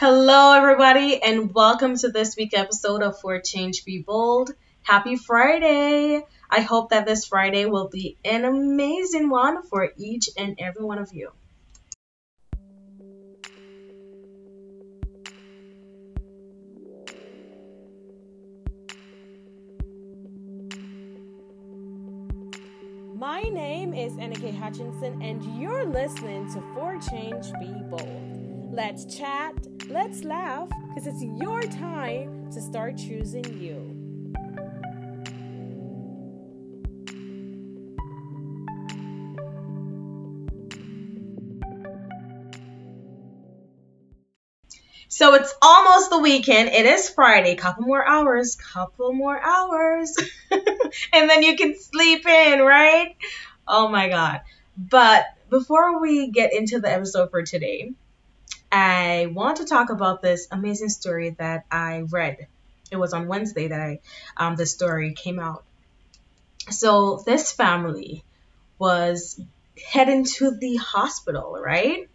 Hello, everybody, and welcome to this week's episode of For Change Be Bold. Happy Friday! I hope that this Friday will be an amazing one for each and every one of you. My name is Anna Annika Hutchinson, and you're listening to For Change Be Bold. Let's chat, let's laugh, because it's your time to start choosing you. So it's almost the weekend. It is Friday. Couple more hours. Couple more hours. and then you can sleep in, right? Oh my god. But before we get into the episode for today, I want to talk about this amazing story that I read. It was on Wednesday that I um the story came out. So this family was heading to the hospital, right?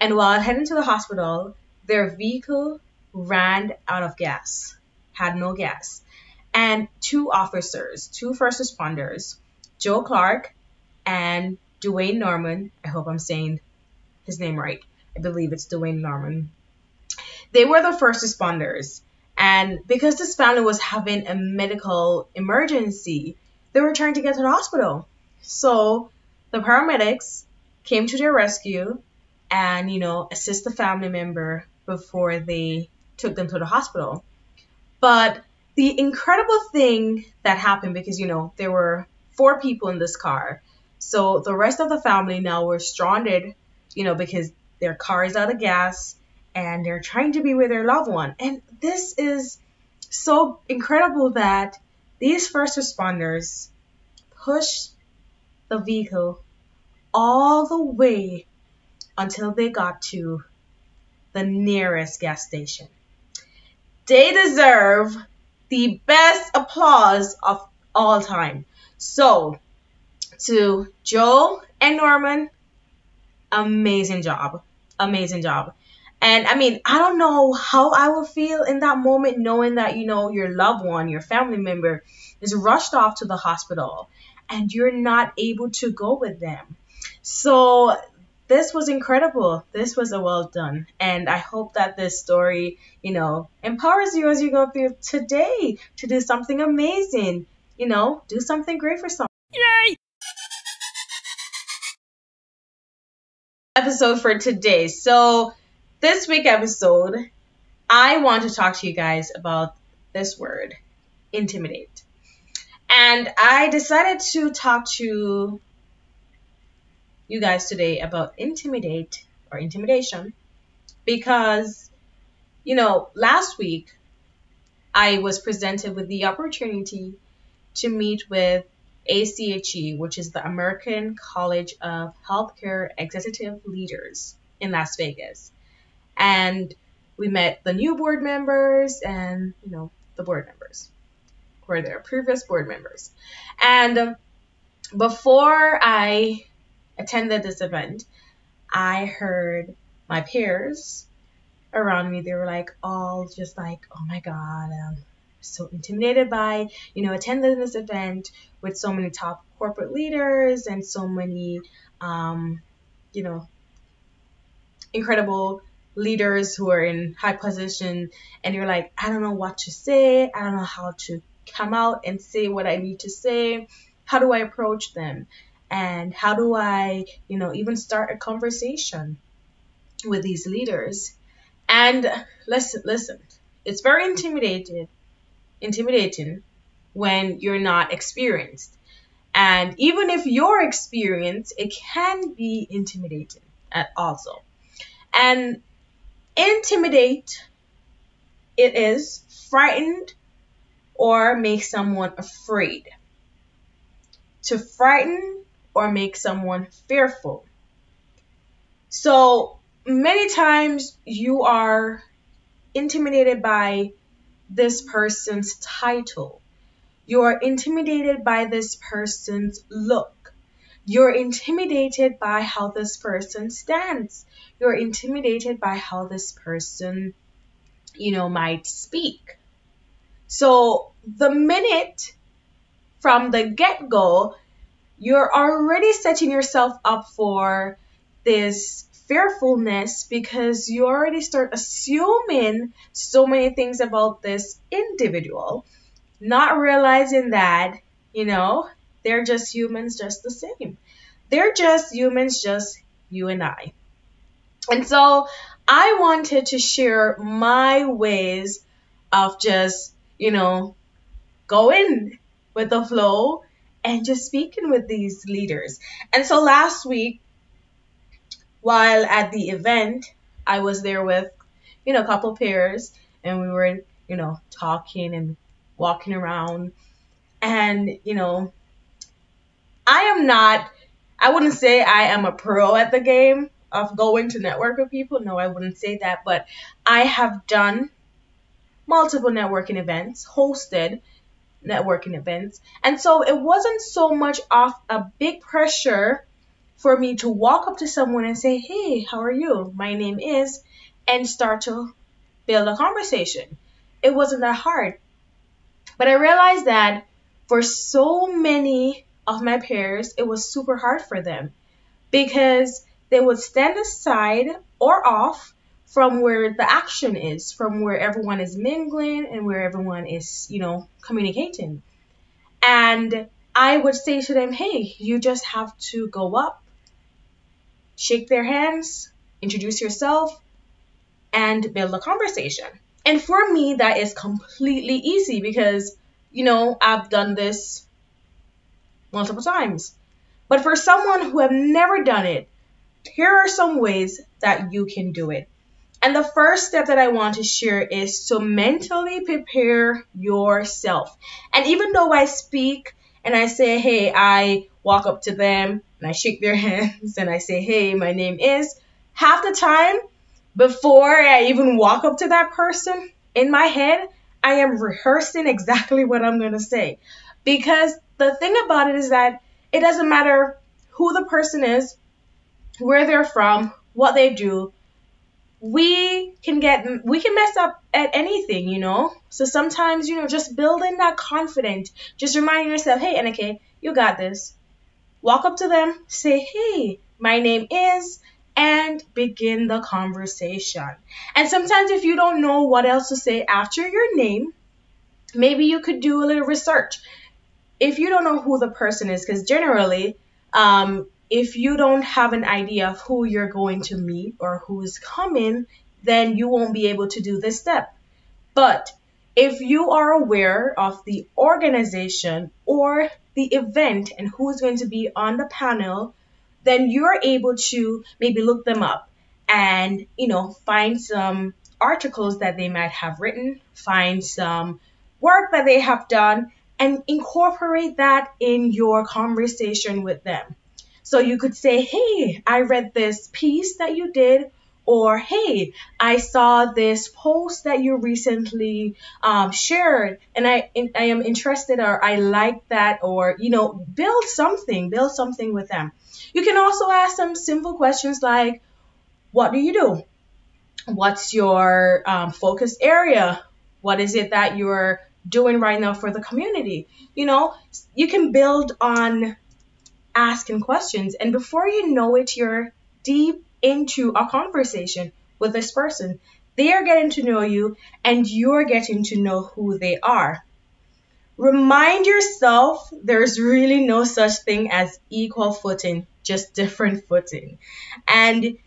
And while heading to the hospital, their vehicle ran out of gas, had no gas. And two officers, two first responders, Joe Clark and Dwayne Norman, I hope I'm saying his name right. I believe it's Dwayne Norman. They were the first responders. And because this family was having a medical emergency, they were trying to get to the hospital. So the paramedics came to their rescue and, you know, assist the family member before they took them to the hospital. But the incredible thing that happened because you know there were four people in this car, so the rest of the family now were stranded, you know, because their car is out of gas and they're trying to be with their loved one. And this is so incredible that these first responders pushed the vehicle all the way until they got to the nearest gas station. They deserve the best applause of all time. So, to Joe and Norman, amazing job. Amazing job. And I mean, I don't know how I would feel in that moment knowing that, you know, your loved one, your family member is rushed off to the hospital and you're not able to go with them. So this was incredible. This was a well done. And I hope that this story, you know, empowers you as you go through today to do something amazing. You know, do something great for someone. Yay! Episode for today. So, this week episode, I want to talk to you guys about this word, intimidate. And I decided to talk to you guys today about intimidate or intimidation because, you know, last week I was presented with the opportunity to meet with ACHE, which is the American College of Healthcare Executive Leaders in Las Vegas. And we met the new board members and, you know, the board members who are their previous board members. And um, before I attended this event, I heard my peers around me, they were like all just like, oh my God, I'm so intimidated by, you know, attending this event with so many top corporate leaders and so many, um, you know, incredible leaders who are in high position and you're like, I don't know what to say. I don't know how to come out and say what I need to say. How do I approach them? and how do I, you know, even start a conversation with these leaders? And listen, listen, it's very intimidating, intimidating when you're not experienced. And even if you're experienced, it can be intimidating also. And intimidate, it is frightened or make someone afraid. To frighten or make someone fearful. So many times you are intimidated by this person's title. You are intimidated by this person's look. You're intimidated by how this person stands. You're intimidated by how this person, you know, might speak. So the minute from the get go, you're already setting yourself up for this fearfulness because you already start assuming so many things about this individual, not realizing that, you know, they're just humans just the same. They're just humans, just you and I. And so I wanted to share my ways of just, you know, going with the flow and just speaking with these leaders. And so last week, while at the event, I was there with, you know, a couple pairs and we were, you know, talking and walking around. And, you know, I am not, I wouldn't say I am a pro at the game of going to network with people. No, I wouldn't say that. But I have done multiple networking events, hosted networking events. And so it wasn't so much of a big pressure for me to walk up to someone and say, Hey, how are you? My name is, and start to build a conversation. It wasn't that hard. But I realized that for so many of my peers, it was super hard for them because they would stand aside or off from where the action is, from where everyone is mingling and where everyone is, you know, communicating. And I would say to them, hey, you just have to go up, shake their hands, introduce yourself, and build a conversation. And for me, that is completely easy because, you know, I've done this multiple times. But for someone who have never done it, here are some ways that you can do it. And the first step that I want to share is to mentally prepare yourself. And even though I speak and I say, hey, I walk up to them and I shake their hands and I say, hey, my name is, half the time before I even walk up to that person in my head, I am rehearsing exactly what I'm going to say. Because the thing about it is that it doesn't matter who the person is, where they're from, what they do, we can get we can mess up at anything, you know. So sometimes, you know, just building that confidence, just reminding yourself, hey, NK, you got this. Walk up to them, say, hey, my name is, and begin the conversation. And sometimes, if you don't know what else to say after your name, maybe you could do a little research. If you don't know who the person is, because generally, um, if you don't have an idea of who you're going to meet or who's coming, then you won't be able to do this step. But if you are aware of the organization or the event and who's going to be on the panel, then you're able to maybe look them up and, you know, find some articles that they might have written, find some work that they have done, and incorporate that in your conversation with them. So you could say, hey, I read this piece that you did, or hey, I saw this post that you recently um, shared, and I I am interested, or I like that, or you know, build something, build something with them. You can also ask them simple questions like, what do you do? What's your um, focus area? What is it that you're doing right now for the community? You know, you can build on asking questions. And before you know it, you're deep into a conversation with this person. They are getting to know you, and you're getting to know who they are. Remind yourself there's really no such thing as equal footing, just different footing. And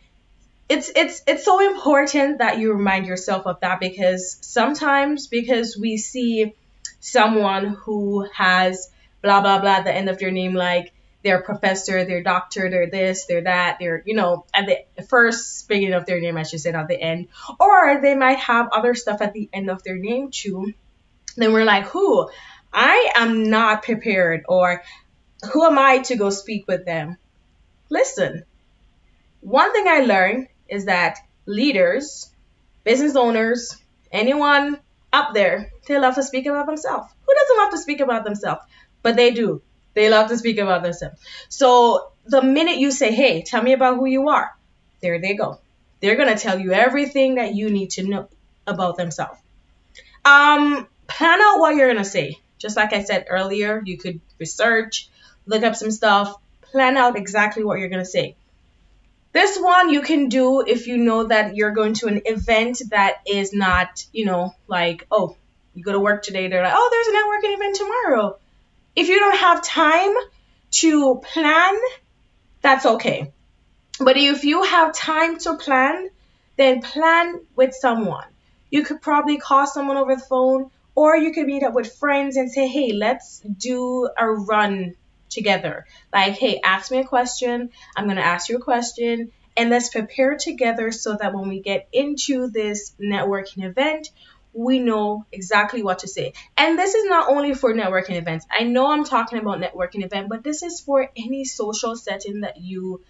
it's it's it's so important that you remind yourself of that because sometimes because we see someone who has blah blah blah at the end of their name like they're professor, they're doctor, they're this, they're that, they're, you know, at the first beginning of their name, I should say, not the end. Or they might have other stuff at the end of their name too. Then we're like, who? I am not prepared, or who am I to go speak with them? Listen, one thing I learned is that leaders, business owners, anyone up there, they love to speak about themselves. Who doesn't love to speak about themselves? But they do They love to speak about themselves. So the minute you say, hey, tell me about who you are, there they go. They're going to tell you everything that you need to know about themselves. Um, plan out what you're going to say. Just like I said earlier, you could research, look up some stuff, plan out exactly what you're going to say. This one you can do if you know that you're going to an event that is not, you know, like, oh, you go to work today, they're like, oh, there's a networking event tomorrow. If you don't have time to plan, that's okay. But if you have time to plan, then plan with someone. You could probably call someone over the phone, or you could meet up with friends and say, hey, let's do a run together. Like, hey, ask me a question. I'm going to ask you a question. And let's prepare together so that when we get into this networking event, we know exactly what to say. And this is not only for networking events. I know I'm talking about networking event, but this is for any social setting that you,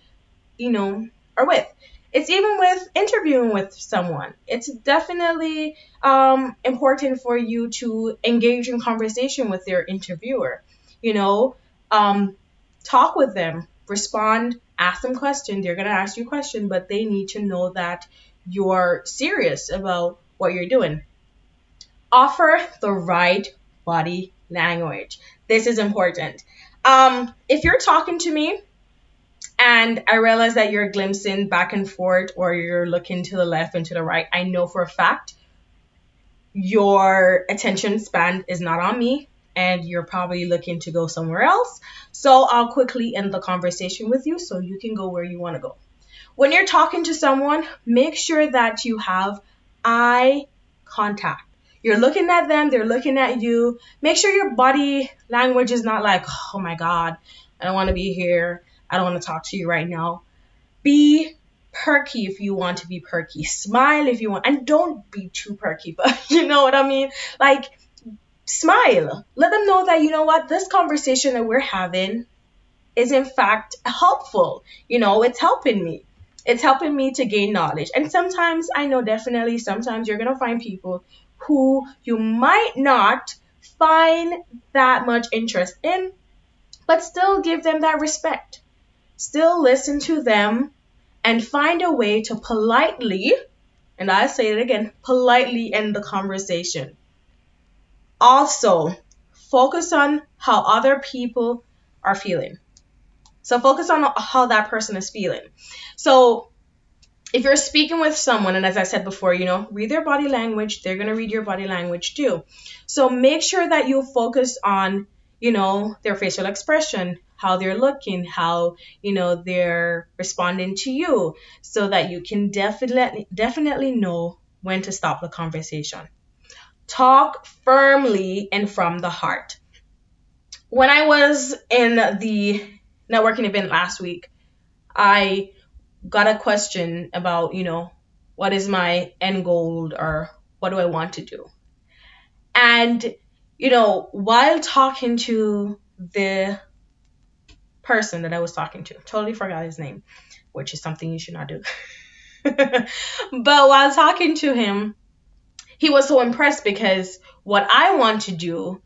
you know, are with. It's even with interviewing with someone. It's definitely um, important for you to engage in conversation with your interviewer. You know, um, talk with them, respond, ask them questions. They're to ask you a question, but they need to know that you're serious about what you're doing. Offer the right body language. This is important. Um, if you're talking to me and I realize that you're glimpsing back and forth or you're looking to the left and to the right, I know for a fact your attention span is not on me and you're probably looking to go somewhere else. So I'll quickly end the conversation with you so you can go where you want to go. When you're talking to someone, make sure that you have eye contact. You're looking at them, they're looking at you. Make sure your body language is not like, oh my God, I don't want to be here. I don't want to talk to you right now. Be perky if you want to be perky. Smile if you want. And don't be too perky, but you know what I mean? Like, smile. Let them know that, you know what, this conversation that we're having is in fact helpful. You know, it's helping me. It's helping me to gain knowledge. And sometimes, I know definitely, sometimes you're going to find people who you might not find that much interest in, but still give them that respect. Still listen to them and find a way to politely, and I say it again, politely end the conversation. Also, focus on how other people are feeling. So focus on how that person is feeling. So if you're speaking with someone, and as I said before, you know, read their body language, they're going to read your body language too. So make sure that you focus on, you know, their facial expression, how they're looking, how, you know, they're responding to you so that you can definitely definitely know when to stop the conversation. Talk firmly and from the heart. When I was in the networking event last week, I got a question about, you know, what is my end goal or what do I want to do? And, you know, while talking to the person that I was talking to, totally forgot his name, which is something you should not do. but while talking to him, he was so impressed because what I want to do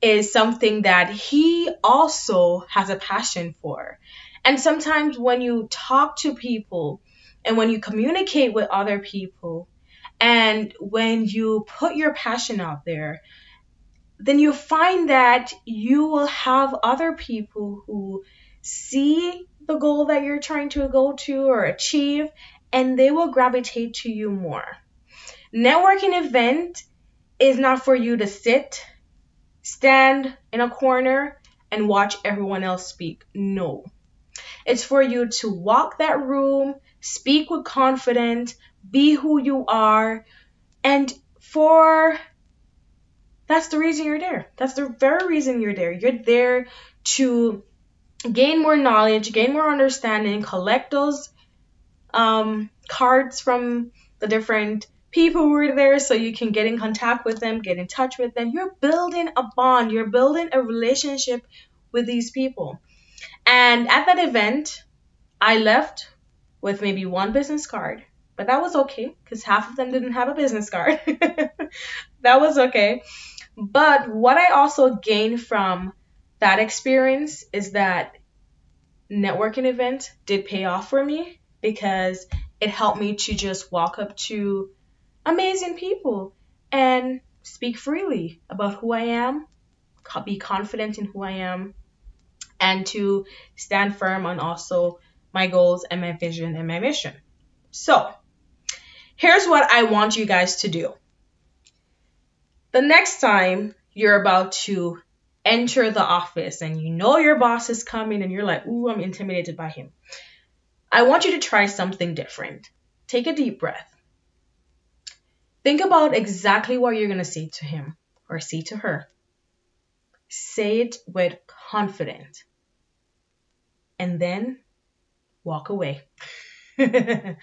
is something that he also has a passion for. And sometimes when you talk to people and when you communicate with other people and when you put your passion out there, then you find that you will have other people who see the goal that you're trying to go to or achieve and they will gravitate to you more. Networking event is not for you to sit, stand in a corner, and watch everyone else speak. No. It's for you to walk that room, speak with confidence, be who you are, and for that's the reason you're there. That's the very reason you're there. You're there to gain more knowledge, gain more understanding, collect those um, cards from the different people who are there so you can get in contact with them, get in touch with them. You're building a bond, you're building a relationship with these people. And at that event, I left with maybe one business card, but that was okay because half of them didn't have a business card. that was okay. But what I also gained from that experience is that networking event did pay off for me because it helped me to just walk up to amazing people and speak freely about who I am, be confident in who I am, and to stand firm on also my goals and my vision and my mission. So, here's what I want you guys to do. The next time you're about to enter the office and you know your boss is coming and you're like, ooh, I'm intimidated by him. I want you to try something different. Take a deep breath. Think about exactly what you're going to say to him or say to her. Say it with confidence. And then walk away.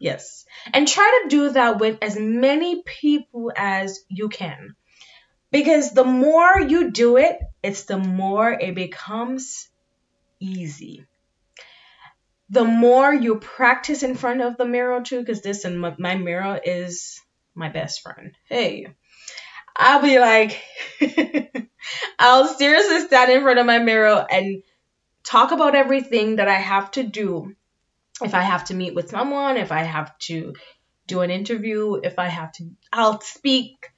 yes. And try to do that with as many people as you can. Because the more you do it, it's the more it becomes easy. The more you practice in front of the mirror too, because this and my, mirror is my best friend. Hey, I'll be like, I'll seriously stand in front of my mirror and talk about everything that I have to do. If I have to meet with someone, if I have to do an interview, if I have to, I'll speak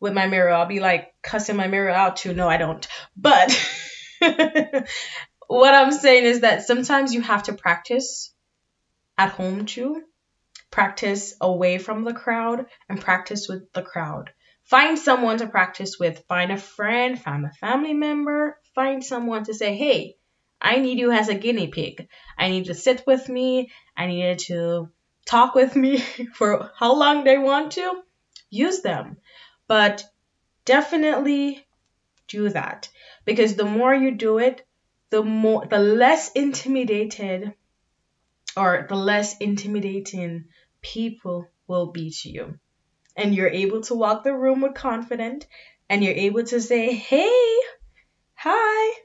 with my mirror. I'll be like cussing my mirror out too. No, I don't. But what I'm saying is that sometimes you have to practice at home too. Practice away from the crowd and practice with the crowd. Find someone to practice with. Find a friend, find a family member, find someone to say, hey, I need you as a guinea pig. I need you to sit with me. I need you to talk with me for how long they want to. Use them. But definitely do that because the more you do it, the more the less intimidated or the less intimidating people will be to you. And you're able to walk the room with confidence and you're able to say, "Hey, hi.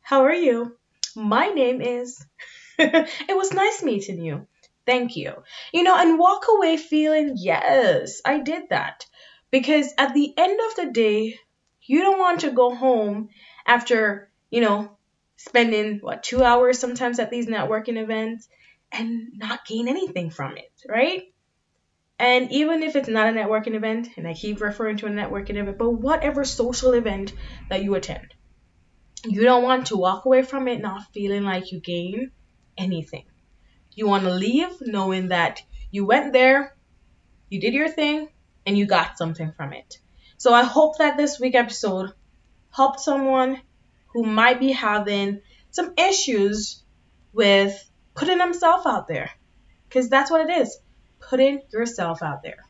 How are you? My name is It was nice meeting you. Thank you." You know, and walk away feeling, "Yes, I did that." Because at the end of the day, you don't want to go home after, you know, spending what, two hours sometimes at these networking events and not gain anything from it, right? And even if it's not a networking event, and I keep referring to a networking event, but whatever social event that you attend, you don't want to walk away from it not feeling like you gain anything. You want to leave knowing that you went there, you did your thing, and you got something from it. So I hope that this week episode helped someone who might be having some issues with putting themselves out there. Because that's what it is putting yourself out there.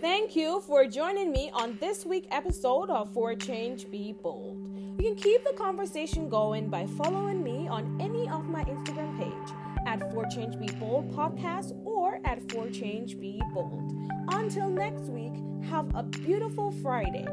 Thank you for joining me on this week's episode of For Change Be Bold. You can keep the conversation going by following me on any of my Instagram page at For Change Be Bold podcast or at For Change Be Bold. Until next week, have a beautiful Friday.